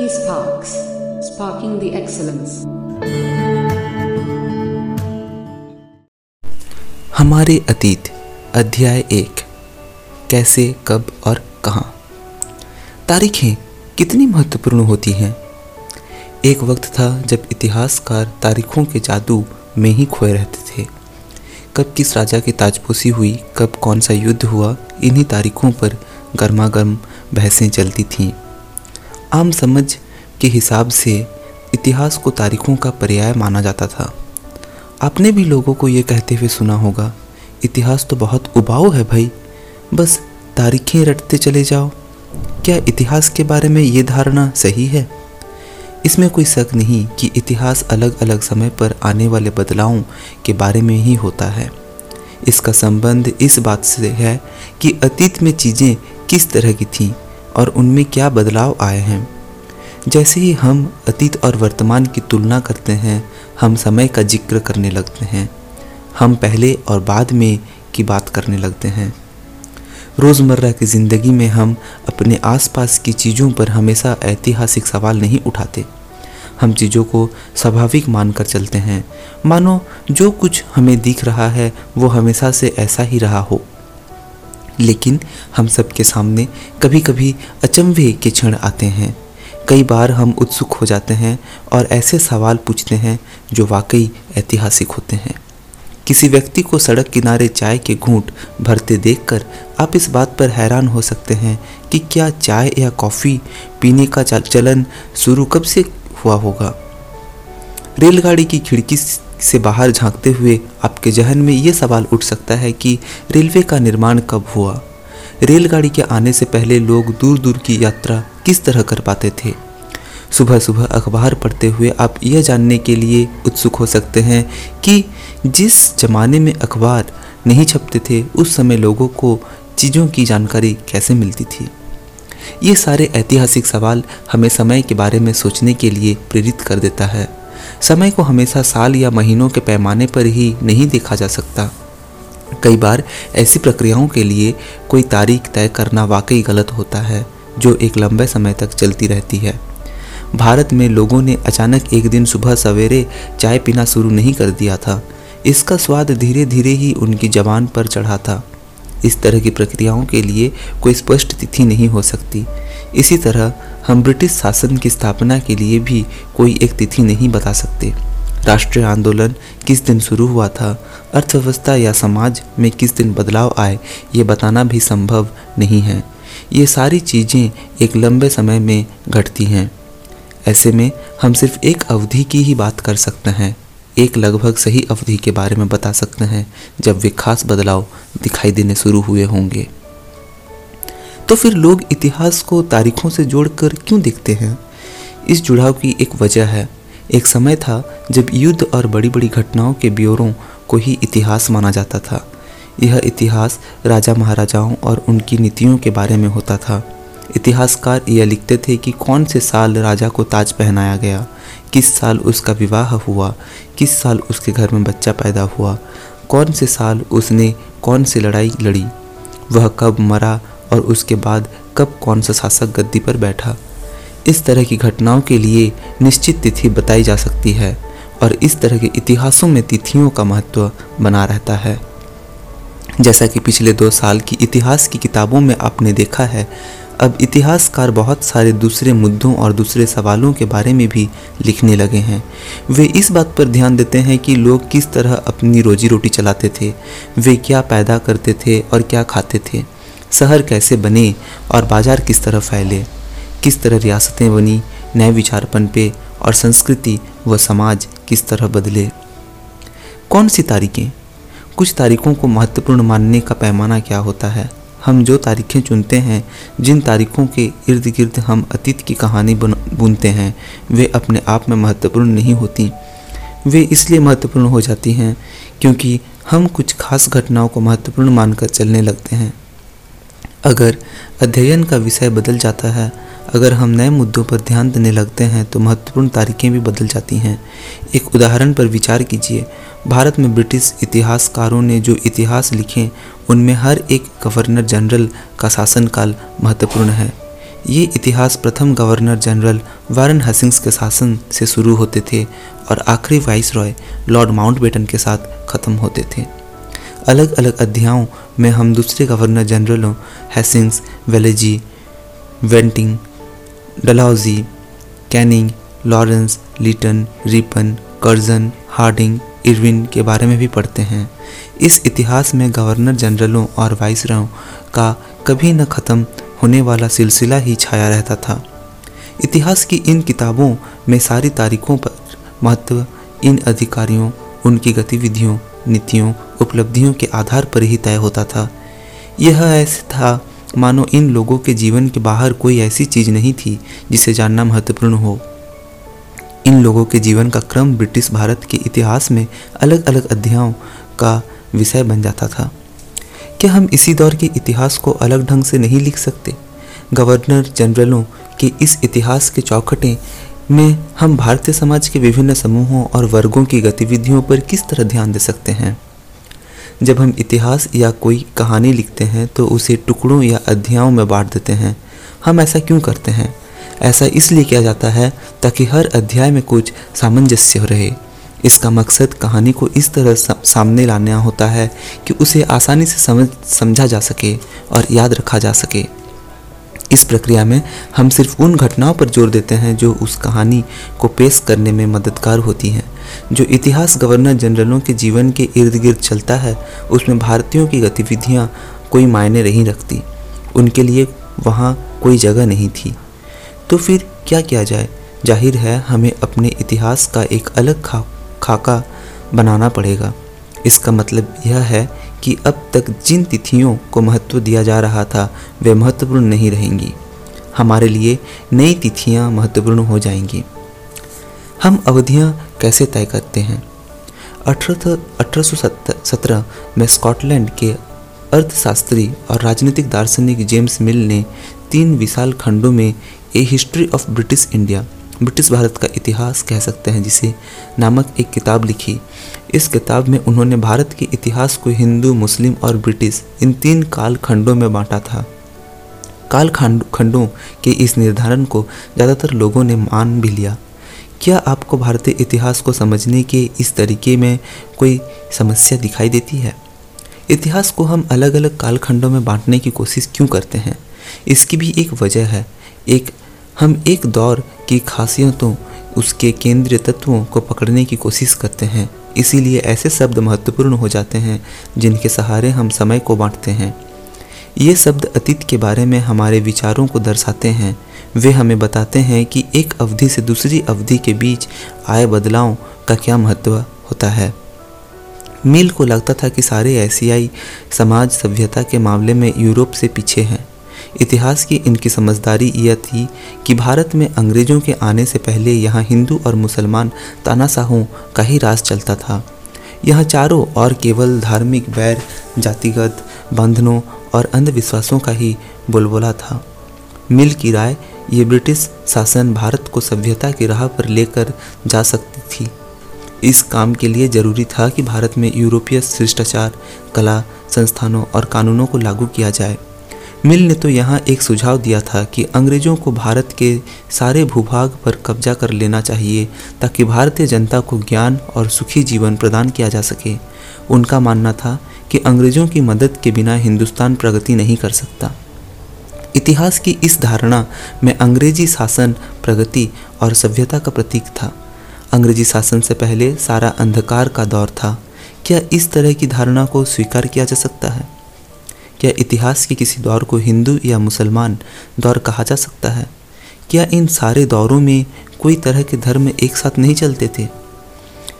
eSparks, sparking the excellence. हमारे अतीत अध्याय एक कैसे कब और कहाँ? तारीखें कितनी महत्वपूर्ण होती हैं? एक वक्त था जब इतिहासकार तारीखों के जादू में ही खोए रहते थे। कब किस राजा की ताजपोशी हुई कब कौन सा युद्ध हुआ इन्हीं तारीखों पर गर्मा गर्म बहसें चलती थीं। आम समझ के हिसाब से इतिहास को तारीखों का पर्याय माना जाता था। आपने भी लोगों को ये कहते हुए सुना होगा, इतिहास तो बहुत उबाऊ है भाई। बस तारीखें रटते चले जाओ। क्या इतिहास के बारे में ये धारणा सही है? इसमें कोई शक नहीं कि इतिहास अलग अलग समय पर आने वाले बदलावों के बारे में ही होता है। इसका संबंध इस बात से है कि अतीत में चीज़ें किस तरह की थीं और उनमें क्या बदलाव आए हैं? जैसे ही हम अतीत और वर्तमान की तुलना करते हैं, हम समय का ज़िक्र करने लगते हैं। हम पहले और बाद में की बात करने लगते हैं। रोज़मर्रा की ज़िंदगी में हम अपने आसपास की चीज़ों पर हमेशा ऐतिहासिक सवाल नहीं उठाते। हम चीज़ों को स्वाभाविक मानकर चलते हैं। मानो जो कुछ हमें दिख रहा है, वो हमेशा से ऐसा ही रहा हो। लेकिन हम सबके सामने कभी कभी अचंभे के क्षण आते हैं। कई बार हम उत्सुक हो जाते हैं और ऐसे सवाल पूछते हैं जो वाकई ऐतिहासिक होते हैं। किसी व्यक्ति को सड़क किनारे चाय के घूंट भरते देखकर आप इस बात पर हैरान हो सकते हैं कि क्या चाय या कॉफ़ी पीने का चलन शुरू कब से हुआ होगा? रेलगाड़ी की खिड़की से बाहर झांकते हुए आपके जहन में ये सवाल उठ सकता है कि रेलवे का निर्माण कब हुआ? रेलगाड़ी के आने से पहले लोग दूर दूर की यात्रा किस तरह कर पाते थे? सुबह सुबह अखबार पढ़ते हुए आप यह जानने के लिए उत्सुक हो सकते हैं कि जिस जमाने में अखबार नहीं छपते थे, उस समय लोगों को चीज़ों की जानकारी कैसे मिलती थी? ये सारे ऐतिहासिक सवाल हमें समय के बारे में सोचने के लिए प्रेरित कर देता है। समय को हमेशा साल या महीनों के पैमाने पर ही नहीं देखा जा सकता। कई बार ऐसी प्रक्रियाओं के लिए कोई तारीख तय करना वाकई गलत होता है, जो एक लंबे समय तक चलती रहती है। भारत में लोगों ने अचानक एक दिन सुबह सवेरे चाय पीना शुरू नहीं कर दिया था। इसका स्वाद धीरे धीरे ही उनकी जबान पर चढ़ा था। इस तरह की प्रक्रियाओं के लिए कोई स्पष्ट तिथि नहीं हो सकती। इसी तरह, हम ब्रिटिश शासन की स्थापना के लिए भी कोई एक तिथि नहीं बता सकते। राष्ट्रीय आंदोलन किस दिन शुरू हुआ था, अर्थव्यवस्था या समाज में किस दिन बदलाव आए, ये बताना भी संभव नहीं है। ये सारी चीज़ें एक लंबे समय में घटती हैं। ऐसे में हम सिर्फ़ एक अवधि की ही बात कर सकते हैं। एक लगभग सही अवधि के बारे में बता सकते हैं, जब वे खास बदलाव दिखाई देने शुरू हुए होंगे। तो फिर लोग इतिहास को तारीखों से जोड़कर क्यों देखते हैं? इस जुड़ाव की एक वजह है। एक समय था, जब युद्ध और बड़ी बड़ी घटनाओं के ब्योरों को ही इतिहास माना जाता था। यह इतिहास राजा महाराजाओं और उनकी नीतियों के बारे में होता था। इतिहासकार यह लिखते थे कि कौन से साल राजा को ताज पहनाया गया। किस साल उसका विवाह हुआ? किस साल उसके घर में बच्चा पैदा हुआ? कौन से साल उसने कौन सी लड़ाई लड़ी? वह कब मरा और उसके बाद कब कौन सा शासक गद्दी पर बैठा? इस तरह की घटनाओं के लिए निश्चित तिथि बताई जा सकती है और इस तरह के इतिहासों में तिथियों का महत्व बना रहता है। जैसा कि पिछले दो साल की इतिहास की किताबों में आपने देखा है अब इतिहासकार बहुत सारे दूसरे मुद्दों और दूसरे सवालों के बारे में भी लिखने लगे हैं। वे इस बात पर ध्यान देते हैं कि लोग किस तरह अपनी रोजी रोटी चलाते थे, वे क्या पैदा करते थे और क्या खाते थे, शहर कैसे बने और बाज़ार किस तरह फैले, किस तरह रियासतें बनी, नए विचारपन पे और संस्कृति व समाज किस तरह बदले। कौन सी तारीखें? कुछ तारीखों को महत्वपूर्ण मानने का पैमाना क्या होता है? हम जो तारीखें चुनते हैं, जिन तारीखों के इर्द गिर्द हम अतीत की कहानी बुनते हैं, वे अपने आप में महत्वपूर्ण नहीं होती। वे इसलिए महत्वपूर्ण हो जाती हैं, क्योंकि हम कुछ खास घटनाओं को महत्वपूर्ण मानकर चलने लगते हैं। अगर अध्ययन का विषय बदल जाता है, अगर हम नए मुद्दों पर ध्यान देने लगते हैं तो महत्वपूर्ण तारीखें भी बदल जाती हैं। एक उदाहरण पर विचार कीजिए, भारत में ब्रिटिश इतिहासकारों ने जो इतिहास लिखे उनमें हर एक गवर्नर जनरल का शासनकाल महत्वपूर्ण है। ये इतिहास प्रथम गवर्नर जनरल वारन हसिंग्स के शासन से शुरू होते थे और आखिरी वाइस रॉय लॉर्ड माउंटबेटन के साथ ख़त्म होते थे। अलग अलग अध्यायों में हम दूसरे governor जनरलों Hastings, Wellesley, Bentinck Dalhousie Canning, Lawrence, Lytton, Ripon, Curzon, Hardinge Irwin के बारे में भी पढ़ते हैं। इस इतिहास में गवर्नर जनरलों और वाइसरायों का कभी न ख़त्म होने वाला सिलसिला ही छाया रहता था। इतिहास की इन किताबों में सारी तारीखों पर महत्व, इन अधिकारियों, उनकी गतिविधियों, नीतियों, उपलब्धियों के आधार पर ही तय होता था। यह ऐसे था, मानो इन लोगों के जीवन के बाहर कोई ऐसी चीज़ नहीं थी जिसे जानना महत्वपूर्ण हो। इन लोगों के जीवन का क्रम ब्रिटिश भारत के इतिहास में अलग अलग अध्यायों का विषय बन जाता था। क्या हम इसी दौर के इतिहास को अलग ढंग से नहीं लिख सकते? गवर्नर जनरलों के इस इतिहास के चौखटें में हम भारतीय समाज के विभिन्न समूहों और वर्गों की गतिविधियों पर किस तरह ध्यान दे सकते हैं? जब हम इतिहास या कोई कहानी लिखते हैं तो उसे टुकड़ों या अध्यायों में बांट देते हैं। हम ऐसा क्यों करते हैं? ऐसा इसलिए किया जाता है ताकि हर अध्याय में कुछ सामंजस्य रहे। इसका मकसद कहानी को इस तरह सामने लाना होता है कि उसे आसानी से समझ, समझा जा सके और याद रखा जा सके। इस प्रक्रिया में हम सिर्फ़ उन घटनाओं पर ज़ोर देते हैं जो उस कहानी को पेश करने में मददगार होती हैं। जो इतिहास गवर्नर जनरलों के जीवन के इर्द गिर्द चलता है, उसमें भारतीयों की गतिविधियाँ कोई मायने नहीं रखती। उनके लिए वहाँ कोई जगह नहीं थी। तो फिर क्या किया जाए? ज़ाहिर है, हमें अपने इतिहास का एक अलग खा, खाका बनाना पड़ेगा। इसका मतलब यह है कि अब तक जिन तिथियों को महत्व दिया जा रहा था, वे महत्वपूर्ण नहीं रहेंगी। हमारे लिए नई तिथियाँ महत्वपूर्ण हो जाएँगी। हम अवधियाँ कैसे तय करते हैं? अठारह में स्कॉटलैंड के अर्थशास्त्री और राजनीतिक दार्शनिक जेम्स मिल ने तीन विशाल खंडों में a history of British India British Bharat का इतिहास कह सकते हैं जिसे नामक एक किताब लिखी। इस किताब में उन्होंने भारत के इतिहास को हिंदू, मुस्लिम और ब्रिटिश इन तीन कालखंडों में बांटा था। काल खंडों के इस निर्धारण को ज़्यादातर लोगों ने मान भी लिया। क्या आपको भारतीय इतिहास को समझने के इस तरीके में कोई समस्या दिखाई देती है? इतिहास को हम अलग अलग कालखंडों में बांटने की कोशिश क्यों करते हैं? इसकी भी एक वजह है। एक हम एक दौर की खासियतों, उसके केंद्रीय तत्वों को पकड़ने की कोशिश करते हैं। इसीलिए ऐसे शब्द महत्वपूर्ण हो जाते हैं, जिनके सहारे हम समय को बांटते हैं। ये शब्द अतीत के बारे में हमारे विचारों को दर्शाते हैं। वे हमें बताते हैं कि एक अवधि से दूसरी अवधि के बीच आए बदलाव का क्या महत्व होता है। मिल को लगता था कि सारे एशियाई समाज सभ्यता के मामले में यूरोप से पीछे हैं। इतिहास की इनकी समझदारी यह थी कि भारत में अंग्रेज़ों के आने से पहले यहाँ हिंदू और मुसलमान तानाशाहों का ही राज चलता था। यहाँ चारों और केवल धार्मिक, वैर, जातिगत बंधनों और अंधविश्वासों का ही बुलबुला था। मिल की राय, ये ब्रिटिश शासन भारत को सभ्यता की राह पर लेकर जा सकती थी। इस काम के लिए ज़रूरी था कि भारत में यूरोपीय शिष्टाचार, कला, संस्थानों और कानूनों को लागू किया जाए। मिल ने तो यहाँ एक सुझाव दिया था कि अंग्रेज़ों को भारत के सारे भूभाग पर कब्जा कर लेना चाहिए, ताकि भारतीय जनता को ज्ञान और सुखी जीवन प्रदान किया जा सके। उनका मानना था कि अंग्रेज़ों की मदद के बिना हिंदुस्तान प्रगति नहीं कर सकता। इतिहास की इस धारणा में अंग्रेज़ी शासन प्रगति और सभ्यता का प्रतीक था। अंग्रेज़ी शासन से पहले सारा अंधकार का दौर था। क्या इस तरह की धारणा को स्वीकार किया जा सकता है? क्या इतिहास के किसी दौर को हिंदू या मुसलमान दौर कहा जा सकता है? क्या इन सारे दौरों में कोई तरह के धर्म एक साथ नहीं चलते थे?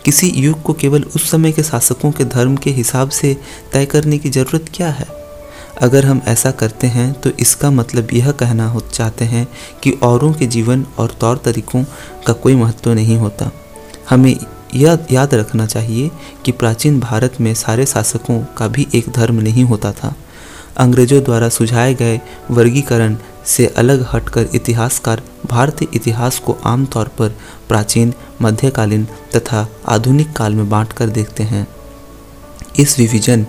किसी युग को केवल उस समय के शासकों के धर्म के हिसाब से तय करने की ज़रूरत क्या है? अगर हम ऐसा करते हैं तो इसका मतलब यह कहना हो, चाहते हैं कि औरों के जीवन और तौर तरीक़ों का कोई महत्व नहीं होता। हमें यह याद रखना चाहिए कि प्राचीन भारत में सारे शासकों का भी एक धर्म नहीं होता था। अंग्रेज़ों द्वारा सुझाए गए वर्गीकरण से अलग हटकर इतिहासकार भारतीय इतिहास को आमतौर पर प्राचीन, मध्यकालीन तथा आधुनिक काल में बांटकर देखते हैं। इस विभिजन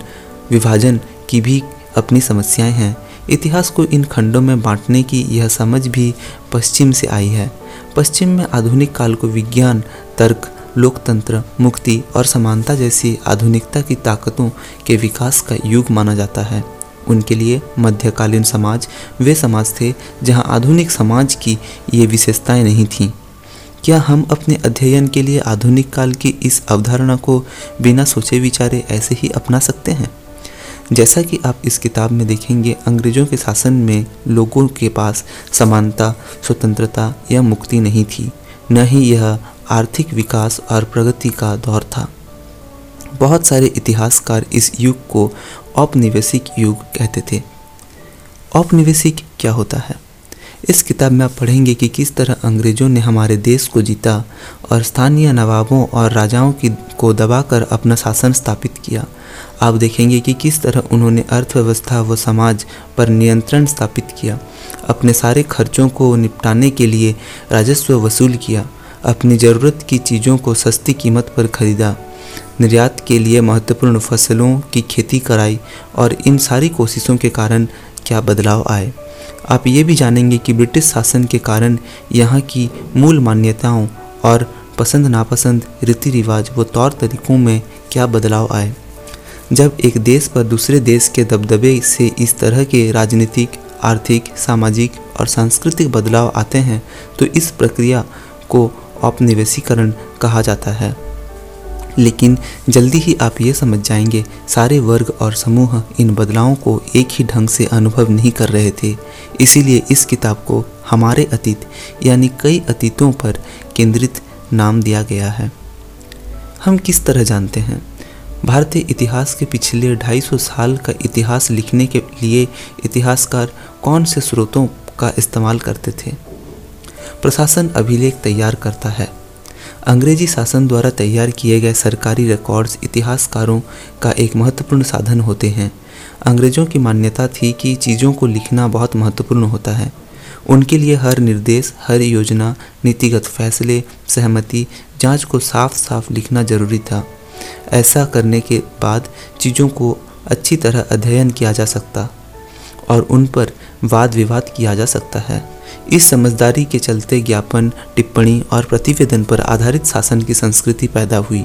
विभाजन की भी अपनी समस्याएँ हैं। इतिहास को इन खंडों में बांटने की यह समझ भी पश्चिम से आई है। पश्चिम में आधुनिक काल को विज्ञान, तर्क, लोकतंत्र, मुक्ति और समानता जैसी आधुनिकता की ताकतों के विकास का युग माना जाता है। उनके लिए मध्यकालीन समाज, वे समाज थे जहाँ आधुनिक समाज की ये विशेषताएँ नहीं थीं। क्या हम अपने अध्ययन के लिए आधुनिक काल की इस अवधारणा को बिना सोचे विचारे ऐसे ही अपना सकते हैं? जैसा कि आप इस किताब में देखेंगे, अंग्रेज़ों के शासन में लोगों के पास समानता, स्वतंत्रता या मुक्ति नहीं थी। न ही यह आर्थिक विकास और प्रगति का दौर था। बहुत सारे इतिहासकार इस युग को औपनिवेशिक युग कहते थे। औपनिवेशिक क्या होता है? इस किताब में आप पढ़ेंगे कि किस तरह अंग्रेज़ों ने हमारे देश को जीता और स्थानीय नवाबों और राजाओं की को दबाकर अपना शासन स्थापित किया। आप देखेंगे कि किस तरह उन्होंने अर्थव्यवस्था व समाज पर नियंत्रण स्थापित किया। अपने सारे खर्चों को निपटाने के लिए राजस्व वसूल किया। अपनी ज़रूरत की चीज़ों को सस्ती कीमत पर खरीदा। निर्यात के लिए महत्वपूर्ण फ़सलों की खेती कराई और इन सारी कोशिशों के कारण क्या बदलाव आए? आप ये भी जानेंगे कि ब्रिटिश शासन के कारण यहाँ की मूल मान्यताओं और पसंद नापसंद रीति रिवाज व तौर तरीक़ों में क्या बदलाव आए? जब एक देश पर दूसरे देश के दबदबे से इस तरह के राजनीतिक, आर्थिक, सामाजिक और सांस्कृतिक बदलाव आते हैं तो इस प्रक्रिया को औपनिवेशीकरण कहा जाता है। लेकिन जल्दी ही आप ये समझ जाएँगे, सारे वर्ग और समूह इन बदलावों को एक ही ढंग से अनुभव नहीं कर रहे थे। इसीलिए इस किताब को हमारे अतीत, यानी कई अतीतों पर केंद्रित नाम दिया गया है। हम किस तरह जानते हैं? भारतीय इतिहास के पिछले 250 साल का इतिहास लिखने के लिए इतिहासकार कौन से स्रोतों का इस्तेमाल करते थे? प्रशासन अभिलेख तैयार करता है। अंग्रेज़ी शासन द्वारा तैयार किए गए सरकारी रिकॉर्ड्स इतिहासकारों का एक महत्वपूर्ण साधन होते हैं। अंग्रेज़ों की मान्यता थी कि चीज़ों को लिखना बहुत महत्वपूर्ण होता है। उनके लिए हर निर्देश, हर योजना, नीतिगत फैसले, सहमति, जाँच को साफ़ साफ़ लिखना ज़रूरी था। ऐसा करने के बाद चीज़ों को अच्छी तरह अध्ययन किया जा सकता और उन पर वाद विवाद किया जा सकता है। इस समझदारी के चलते ज्ञापन, टिप्पणी और प्रतिवेदन पर आधारित शासन की संस्कृति पैदा हुई।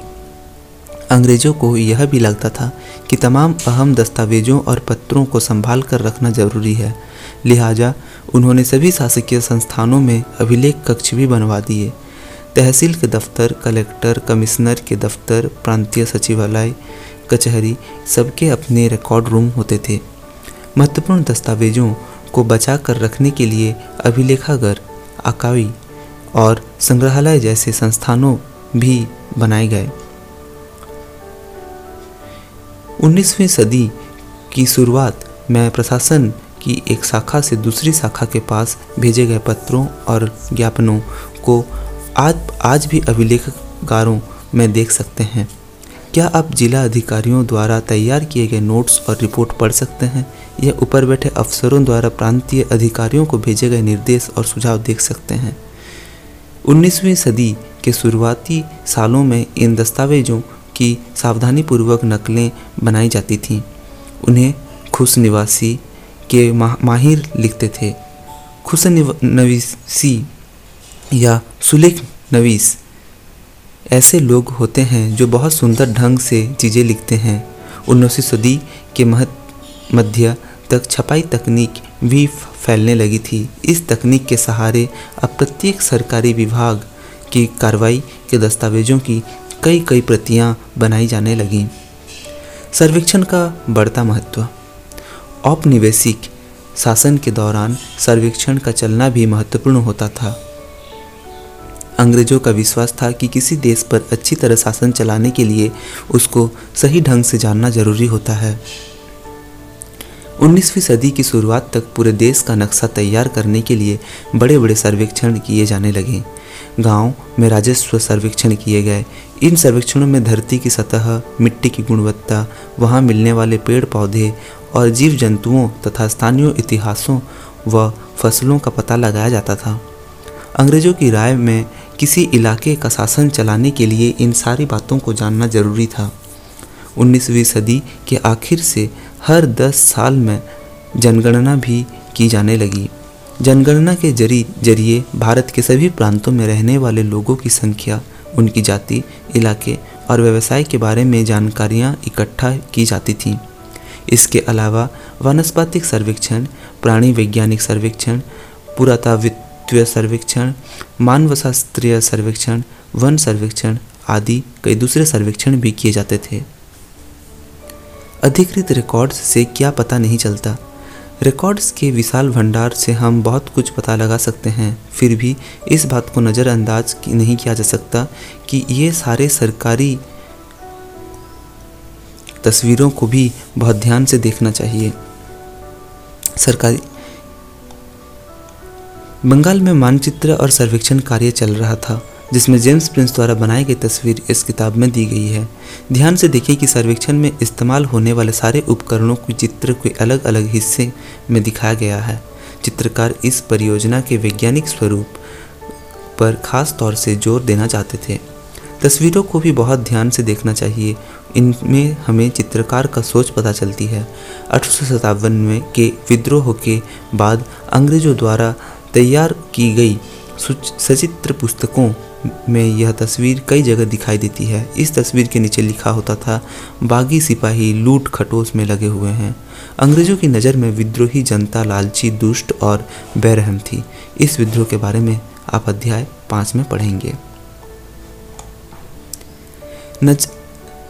अंग्रेज़ों को यह भी लगता था कि तमाम अहम दस्तावेजों और पत्रों को संभाल कर रखना ज़रूरी है। लिहाजा उन्होंने सभी शासकीय संस्थानों में अभिलेख कक्ष भी बनवा दिए। तहसील के दफ्तर, कलेक्टर, कमिश्नर के दफ्तर, प्रांतीय सचिवालय, कचहरी सबके अपने रिकॉर्ड रूम होते थे। महत्वपूर्ण दस्तावेजों को बचा कर रखने के लिए अभिलेखागर अकावी और संग्रहालय जैसे संस्थानों भी बनाए गए। 19वीं सदी की शुरुआत में प्रशासन की एक शाखा से दूसरी शाखा के पास भेजे गए पत्रों और ज्ञापनों को आज आज भी अभिलेखकारों में देख सकते हैं। क्या आप जिला अधिकारियों द्वारा तैयार किए गए नोट्स और रिपोर्ट पढ़ सकते हैं? या ऊपर बैठे अफसरों द्वारा प्रांतीय अधिकारियों को भेजे गए निर्देश और सुझाव देख सकते हैं। 19वीं सदी के शुरुआती सालों में इन दस्तावेजों की सावधानीपूर्वक नकलें बनाई जाती थीं। उन्हें खुश निवासी के माहिर लिखते थे। खुश नवीसी या सुलेख नवीस ऐसे लोग होते हैं जो बहुत सुंदर ढंग से चीज़ें लिखते हैं। उन्नीसवीं सदी के मध्य तक छपाई तकनीक भी फैलने लगी थी। इस तकनीक के सहारे अब प्रत्येक सरकारी विभाग की कार्रवाई के दस्तावेजों की कई कई प्रतियाँ बनाई जाने लगीं। सर्वेक्षण का बढ़ता महत्व। औपनिवेशिक शासन के दौरान सर्वेक्षण का चलना भी महत्वपूर्ण होता था। अंग्रेज़ों का विश्वास था कि किसी देश पर अच्छी तरह शासन चलाने के लिए उसको सही ढंग से जानना ज़रूरी होता है। 19वीं सदी की शुरुआत तक पूरे देश का नक्शा तैयार करने के लिए बड़े बड़े सर्वेक्षण किए जाने लगे। गाँव में राजस्व सर्वेक्षण किए गए। इन सर्वेक्षणों में धरती की सतह, मिट्टी की गुणवत्ता, वहाँ मिलने वाले पेड़ पौधे और जीव जंतुओं तथा स्थानीय इतिहासों व फ़सलों का पता लगाया जाता था। अंग्रेज़ों की राय में किसी इलाके का शासन चलाने के लिए इन सारी बातों को जानना ज़रूरी था। 19वीं सदी के आखिर से हर 10 साल में जनगणना भी की जाने लगी। जनगणना के जरी, ज़रिए भारत के सभी प्रांतों में रहने वाले लोगों की संख्या, उनकी जाति, इलाके और व्यवसाय के बारे में जानकारियाँ इकट्ठा की जाती थीं। इसके अलावा वनस्पतिक सर्वेक्षण, प्राणी वैज्ञानिक सर्वेक्षण पुरातात्विक सर्वेक्षण, मानवशास्त्रीय सर्वेक्षण, वन सर्वेक्षण आदि कई दूसरे सर्वेक्षण भी किए जाते थे। अधिकृत रिकॉर्ड्स से क्या पता नहीं चलता। रिकॉर्ड्स के विशाल भंडार से हम बहुत कुछ पता लगा सकते हैं। फिर भी इस बात को नज़रअंदाज नहीं किया जा सकता कि ये सारे सरकारी तस्वीरों को भी बहुत ध्यान से देखना चाहिए। सरकारी बंगाल में मानचित्र और सर्वेक्षण कार्य चल रहा था। जिसमें जेम्स प्रिंस द्वारा बनाई गई तस्वीर इस किताब में दी गई है। ध्यान से देखें कि सर्वेक्षण में इस्तेमाल होने वाले सारे उपकरणों के चित्र के अलग अलग हिस्से में दिखाया गया है। चित्रकार इस परियोजना के वैज्ञानिक स्वरूप पर खास तौर से ज़ोर देना चाहते थे। तस्वीरों को भी बहुत ध्यान से देखना चाहिए। इनमें हमें चित्रकार का सोच पता चलती है। अठारह में के विद्रोह के बाद अंग्रेज़ों द्वारा तैयार की गई सचित्र पुस्तकों में यह तस्वीर कई जगह दिखाई देती है। इस तस्वीर के नीचे लिखा होता था, बागी सिपाही लूट खटोस में लगे हुए हैं। अंग्रेज़ों की नज़र में विद्रोही जनता लालची, दुष्ट और बेरहम थी। इस विद्रोह के बारे में आप अध्याय पाँच में पढ़ेंगे। नज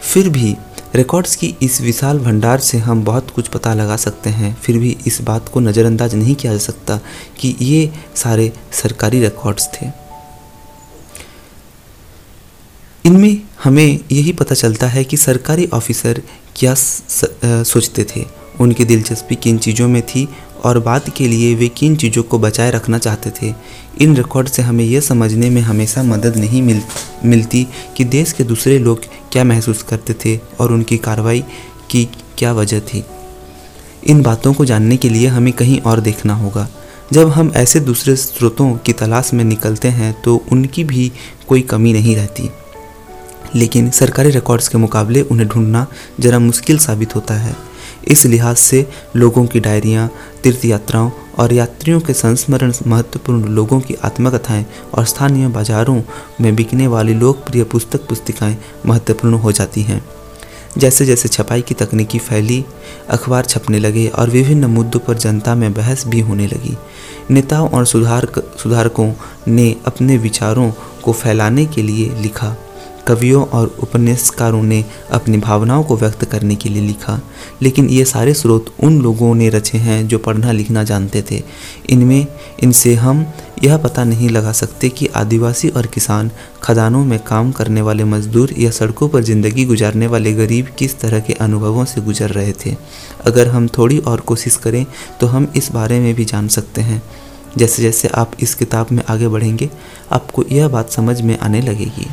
फिर भी रिकॉर्ड्स की इस विशाल भंडार से हम बहुत कुछ पता लगा सकते हैं। फिर भी इस बात को नज़रअंदाज नहीं किया जा सकता कि ये सारे सरकारी रिकॉर्ड्स थे। इनमें हमें यही पता चलता है कि सरकारी ऑफिसर क्या स, आ, सोचते थे। उनकी दिलचस्पी किन चीज़ों में थी और बात के लिए वे किन चीज़ों को बचाए रखना चाहते थे। इन रिकॉर्ड से हमें यह समझने में हमेशा मदद नहीं मिल मिलती कि देश के दूसरे लोग क्या महसूस करते थे और उनकी कार्रवाई की क्या वजह थी। इन बातों को जानने के लिए हमें कहीं और देखना होगा। जब हम ऐसे दूसरे स्रोतों की तलाश में निकलते हैं तो उनकी भी कोई कमी नहीं रहती। लेकिन सरकारी रिकॉर्ड्स के मुकाबले उन्हें ढूंढना ज़रा मुश्किल साबित होता है। इस लिहाज से लोगों की डायरियाँ तीर्थ यात्राओं और यात्रियों के संस्मरण महत्वपूर्ण लोगों की आत्मकथाएँ और स्थानीय बाजारों में बिकने वाली लोकप्रिय पुस्तक पुस्तिकाएँ महत्वपूर्ण हो जाती हैं। जैसे जैसे छपाई की तकनीकी फैली, अखबार छपने लगे और विभिन्न मुद्दों पर जनता में बहस भी होने लगी। नेताओं और सुधार सुधारकों ने अपने विचारों को फैलाने के लिए लिखा। कवियों और उपन्यासकारों ने अपनी भावनाओं को व्यक्त करने के लिए लिखा। लेकिन ये सारे स्रोत उन लोगों ने रचे हैं जो पढ़ना लिखना जानते थे। इनमें, इनसे हम यह पता नहीं लगा सकते कि आदिवासी और किसान खदानों में काम करने वाले मजदूर या सड़कों पर ज़िंदगी गुजारने वाले गरीब किस तरह के अनुभवों से गुजर रहे थे। अगर हम थोड़ी और कोशिश करें तो हम इस बारे में भी जान सकते हैं। जैसे जैसे आप इस किताब में आगे बढ़ेंगे, आपको यह बात समझ में आने लगेगी।